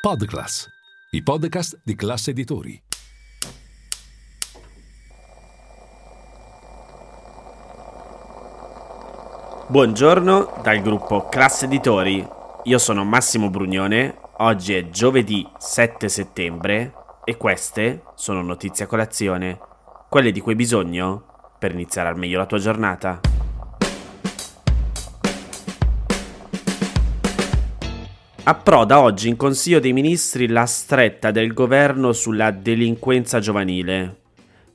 Podclass, i podcast di classe editori. Buongiorno dal gruppo Classe Editori. Io sono Massimo Brugnone. Oggi è giovedì 7 settembre e queste sono notizie a colazione, quelle di cui hai bisogno per iniziare al meglio la tua giornata. Approda oggi in Consiglio dei Ministri la stretta del governo sulla delinquenza giovanile.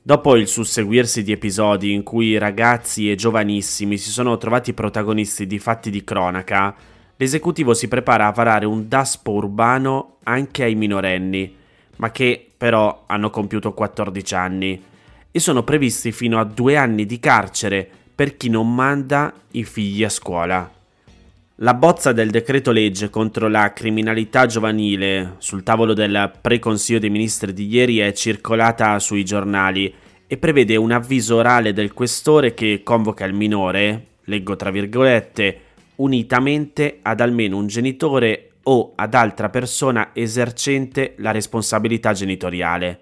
Dopo il susseguirsi di episodi in cui ragazzi e giovanissimi si sono trovati protagonisti di fatti di cronaca, l'esecutivo si prepara a varare un DASPO urbano anche ai minorenni, ma che però hanno compiuto 14 anni, e sono previsti fino a due anni di carcere per chi non manda i figli a scuola. La bozza del decreto legge contro la criminalità giovanile sul tavolo del preconsiglio dei ministri di ieri è circolata sui giornali e prevede un avviso orale del questore che convoca il minore, leggo tra virgolette, unitamente ad almeno un genitore o ad altra persona esercente la responsabilità genitoriale.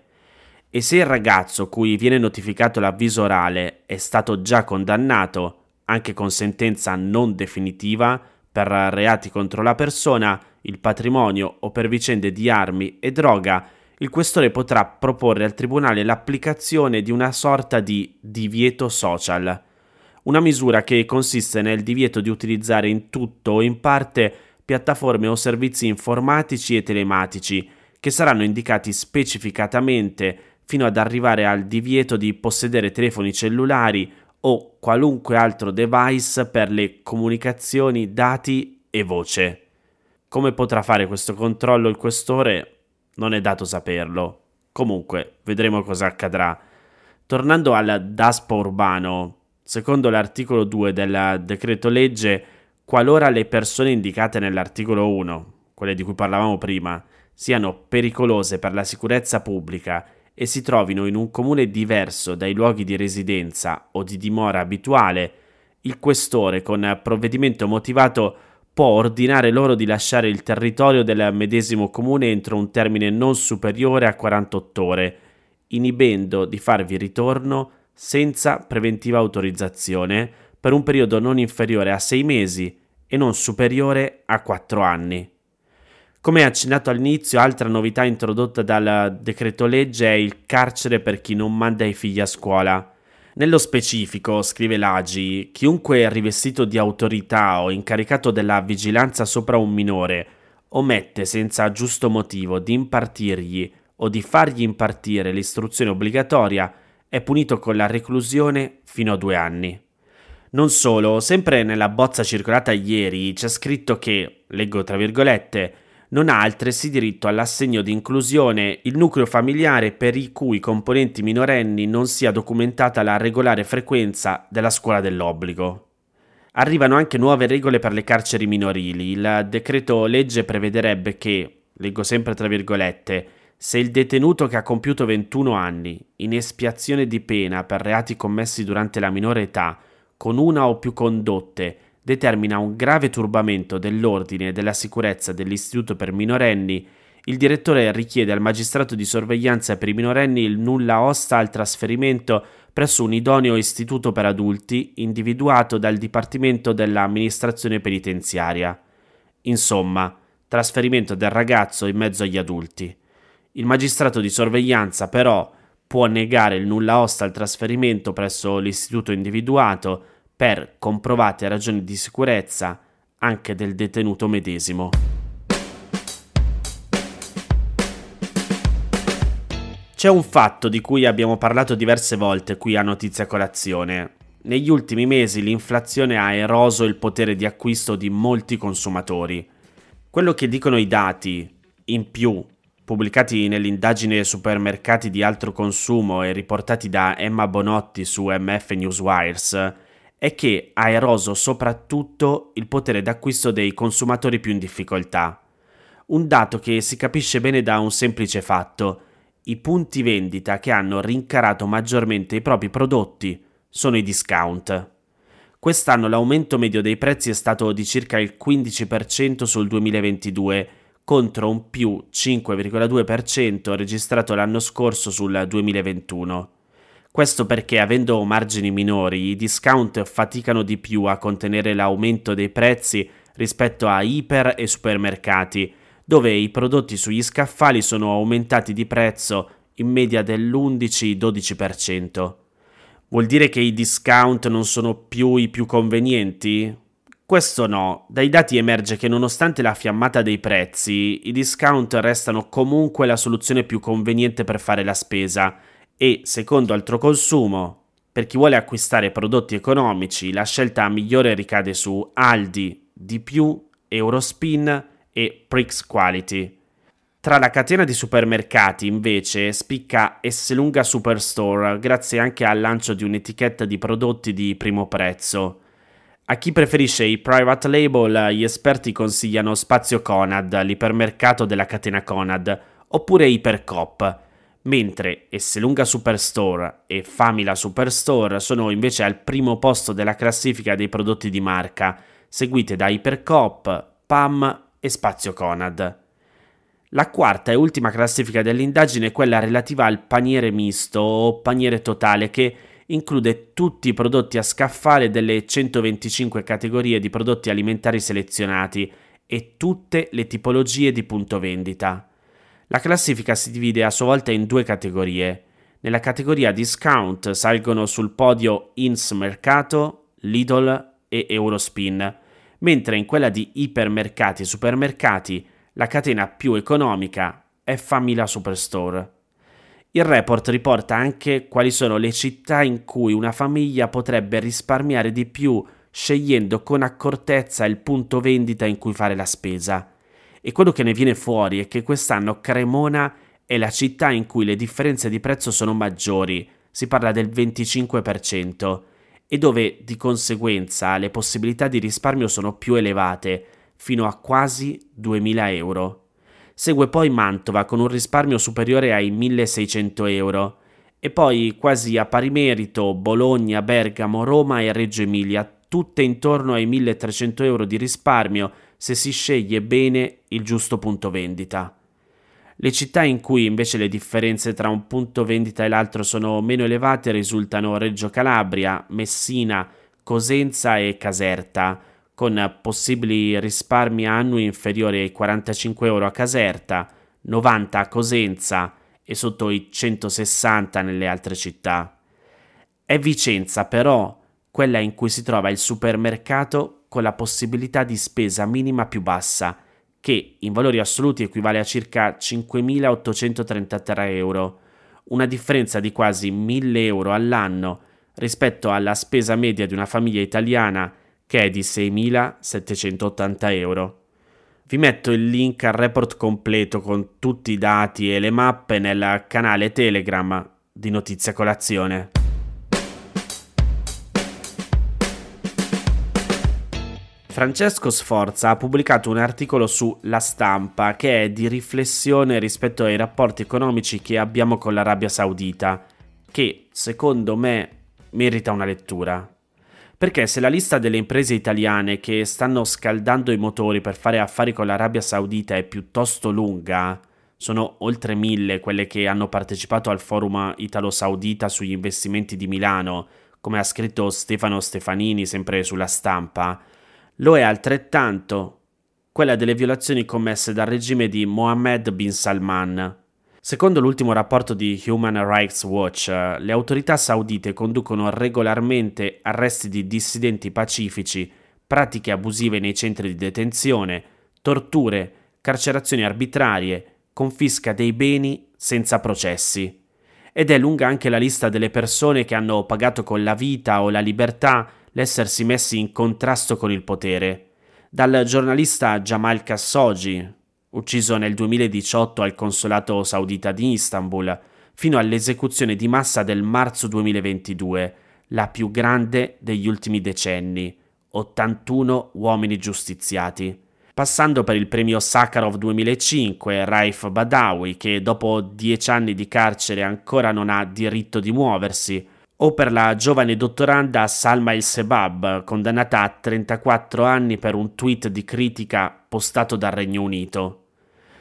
E se il ragazzo cui viene notificato l'avviso orale è stato già condannato, anche con sentenza non definitiva, per reati contro la persona, il patrimonio o per vicende di armi e droga, il questore potrà proporre al Tribunale l'applicazione di una sorta di divieto social, una misura che consiste nel divieto di utilizzare in tutto o in parte piattaforme o servizi informatici e telematici, che saranno indicati specificatamente fino ad arrivare al divieto di possedere telefoni cellulari o qualunque altro device per le comunicazioni, dati e voce. Come potrà fare questo controllo il questore non è dato saperlo. Comunque, vedremo cosa accadrà. Tornando al DASPO urbano, secondo l'articolo 2 del decreto legge, qualora le persone indicate nell'articolo 1, quelle di cui parlavamo prima, siano pericolose per la sicurezza pubblica e si trovino in un comune diverso dai luoghi di residenza o di dimora abituale, il questore con provvedimento motivato può ordinare loro di lasciare il territorio del medesimo comune entro un termine non superiore a 48 ore, inibendo di farvi ritorno senza preventiva autorizzazione per un periodo non inferiore a 6 mesi e non superiore a 4 anni. Come accennato all'inizio, altra novità introdotta dal decreto legge è il carcere per chi non manda i figli a scuola. Nello specifico, scrive l'Agi, chiunque rivestito di autorità o incaricato della vigilanza sopra un minore omette senza giusto motivo di impartirgli o di fargli impartire l'istruzione obbligatoria è punito con la reclusione fino a due anni. Non solo, sempre nella bozza circolata ieri c'è scritto che, leggo tra virgolette, non ha altresì diritto all'assegno di inclusione il nucleo familiare per i cui componenti minorenni non sia documentata la regolare frequenza della scuola dell'obbligo. Arrivano anche nuove regole per le carceri minorili. Il decreto legge prevederebbe che, leggo sempre tra virgolette, se il detenuto che ha compiuto 21 anni, in espiazione di pena per reati commessi durante la minore età, con una o più condotte, determina un grave turbamento dell'ordine e della sicurezza dell'istituto per minorenni, il direttore richiede al magistrato di sorveglianza per i minorenni il nulla osta al trasferimento presso un idoneo istituto per adulti individuato dal Dipartimento dell'amministrazione penitenziaria. Insomma, trasferimento del ragazzo in mezzo agli adulti. Il magistrato di sorveglianza però può negare il nulla osta al trasferimento presso l'istituto individuato per comprovate ragioni di sicurezza anche del detenuto medesimo. C'è un fatto di cui abbiamo parlato diverse volte qui a Notizia Colazione. Negli ultimi mesi l'inflazione ha eroso il potere di acquisto di molti consumatori. Quello che dicono i dati, in più, pubblicati nell'indagine supermercati di altro consumo e riportati da Emma Bonotti su MF Newswires, è che ha eroso soprattutto il potere d'acquisto dei consumatori più in difficoltà. Un dato che si capisce bene da un semplice fatto. I punti vendita che hanno rincarato maggiormente i propri prodotti sono i discount. Quest'anno l'aumento medio dei prezzi è stato di circa il 15% sul 2022, contro un più 5,2% registrato l'anno scorso sul 2021. Questo perché avendo margini minori i discount faticano di più a contenere l'aumento dei prezzi rispetto a iper e supermercati, dove i prodotti sugli scaffali sono aumentati di prezzo in media dell'11-12%. Vuol dire che i discount non sono più i più convenienti? Questo no, dai dati emerge che nonostante la fiammata dei prezzi, i discount restano comunque la soluzione più conveniente per fare la spesa e, secondo Altro Consumo, per chi vuole acquistare prodotti economici, la scelta migliore ricade su Aldi, Di più, Eurospin e Prix Quality. Tra la catena di supermercati, invece, spicca Esselunga Superstore, grazie anche al lancio di un'etichetta di prodotti di primo prezzo. A chi preferisce i private label, gli esperti consigliano Spazio Conad, l'ipermercato della catena Conad, oppure Ipercop, mentre Esselunga Superstore e Famila Superstore sono invece al primo posto della classifica dei prodotti di marca, seguite da Ipercop, PAM e Spazio Conad. La quarta e ultima classifica dell'indagine è quella relativa al paniere misto o paniere totale che include tutti i prodotti a scaffale delle 125 categorie di prodotti alimentari selezionati e tutte le tipologie di punto vendita. La classifica si divide a sua volta in due categorie. Nella categoria discount salgono sul podio Ins Mercato, Lidl e Eurospin, mentre in quella di ipermercati e supermercati la catena più economica è Famila Superstore. Il report riporta anche quali sono le città in cui una famiglia potrebbe risparmiare di più scegliendo con accortezza il punto vendita in cui fare la spesa. E quello che ne viene fuori è che quest'anno Cremona è la città in cui le differenze di prezzo sono maggiori, si parla del 25%, e dove di conseguenza le possibilità di risparmio sono più elevate, fino a quasi 2000 euro. Segue poi Mantova con un risparmio superiore ai 1600 euro. E poi quasi a pari merito Bologna, Bergamo, Roma e Reggio Emilia, tutte intorno ai 1300 euro di risparmio se si sceglie bene il giusto punto vendita. Le città in cui invece le differenze tra un punto vendita e l'altro sono meno elevate risultano Reggio Calabria, Messina, Cosenza e Caserta, con possibili risparmi annui inferiori ai 45 euro a Caserta, 90 a Cosenza e sotto i 160 nelle altre città. È Vicenza però quella in cui si trova il supermercato con la possibilità di spesa minima più bassa, che in valori assoluti equivale a circa 5.833 euro, una differenza di quasi 1.000 euro all'anno rispetto alla spesa media di una famiglia italiana che è di 6.780 euro. Vi metto il link al report completo con tutti i dati e le mappe nel canale Telegram di Notizia Colazione. Francesco Sforza ha pubblicato un articolo su La Stampa che è di riflessione rispetto ai rapporti economici che abbiamo con l'Arabia Saudita, che secondo me merita una lettura. Perché se la lista delle imprese italiane che stanno scaldando i motori per fare affari con l'Arabia Saudita è piuttosto lunga, sono oltre mille quelle che hanno partecipato al forum italo-saudita sugli investimenti di Milano, come ha scritto Stefano Stefanini sempre sulla stampa, lo è altrettanto quella delle violazioni commesse dal regime di Mohammed bin Salman, Secondo l'ultimo rapporto di Human Rights Watch, le autorità saudite conducono regolarmente arresti di dissidenti pacifici, pratiche abusive nei centri di detenzione, torture, carcerazioni arbitrarie, confisca dei beni senza processi. Ed è lunga anche la lista delle persone che hanno pagato con la vita o la libertà l'essersi messi in contrasto con il potere. Dal giornalista Jamal Khashoggi, ucciso nel 2018 al consolato saudita di Istanbul, fino all'esecuzione di massa del marzo 2022, la più grande degli ultimi decenni, 81 uomini giustiziati. Passando per il premio Sakharov 2005, Raif Badawi, che dopo dieci anni di carcere ancora non ha diritto di muoversi, o per la giovane dottoranda Salma El Sebab, condannata a 34 anni per un tweet di critica postato dal Regno Unito.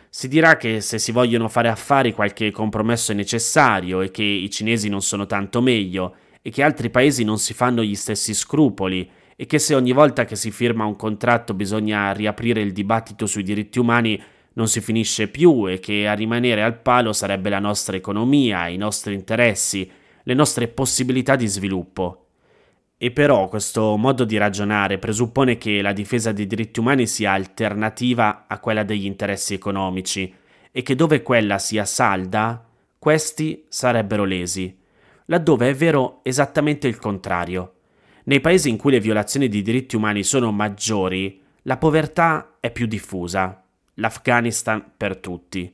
Si dirà che se si vogliono fare affari qualche compromesso è necessario e che i cinesi non sono tanto meglio e che altri paesi non si fanno gli stessi scrupoli e che se ogni volta che si firma un contratto bisogna riaprire il dibattito sui diritti umani non si finisce più e che a rimanere al palo sarebbe la nostra economia, i nostri interessi, le nostre possibilità di sviluppo. E però questo modo di ragionare presuppone che la difesa dei diritti umani sia alternativa a quella degli interessi economici e che dove quella sia salda, questi sarebbero lesi, laddove è vero esattamente il contrario. Nei paesi in cui le violazioni di diritti umani sono maggiori, la povertà è più diffusa, l'Afghanistan per tutti,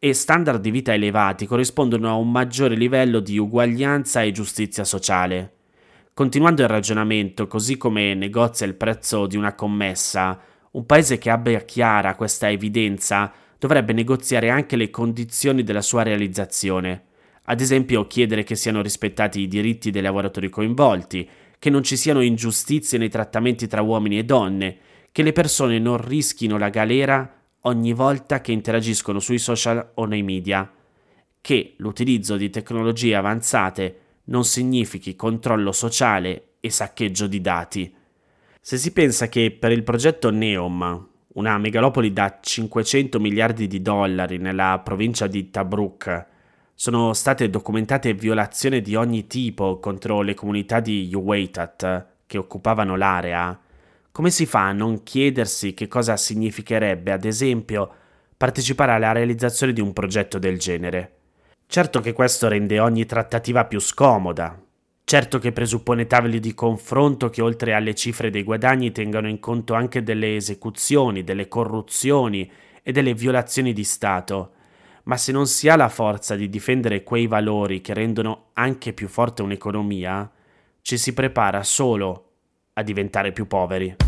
e standard di vita elevati corrispondono a un maggiore livello di uguaglianza e giustizia sociale. Continuando il ragionamento, così come negozia il prezzo di una commessa, un paese che abbia chiara questa evidenza dovrebbe negoziare anche le condizioni della sua realizzazione. Ad esempio, chiedere che siano rispettati i diritti dei lavoratori coinvolti, che non ci siano ingiustizie nei trattamenti tra uomini e donne, che le persone non rischino la galera ogni volta che interagiscono sui social o nei media, che l'utilizzo di tecnologie avanzate non significhi controllo sociale e saccheggio di dati. Se si pensa che per il progetto Neom, una megalopoli da 500 miliardi di dollari nella provincia di Tabruk, sono state documentate violazioni di ogni tipo contro le comunità di Uweitat che occupavano l'area, come si fa a non chiedersi che cosa significherebbe, ad esempio, partecipare alla realizzazione di un progetto del genere? Certo che questo rende ogni trattativa più scomoda, certo che presuppone tavoli di confronto che oltre alle cifre dei guadagni tengano in conto anche delle esecuzioni, delle corruzioni e delle violazioni di Stato, ma se non si ha la forza di difendere quei valori che rendono anche più forte un'economia, ci si prepara solo a diventare più poveri.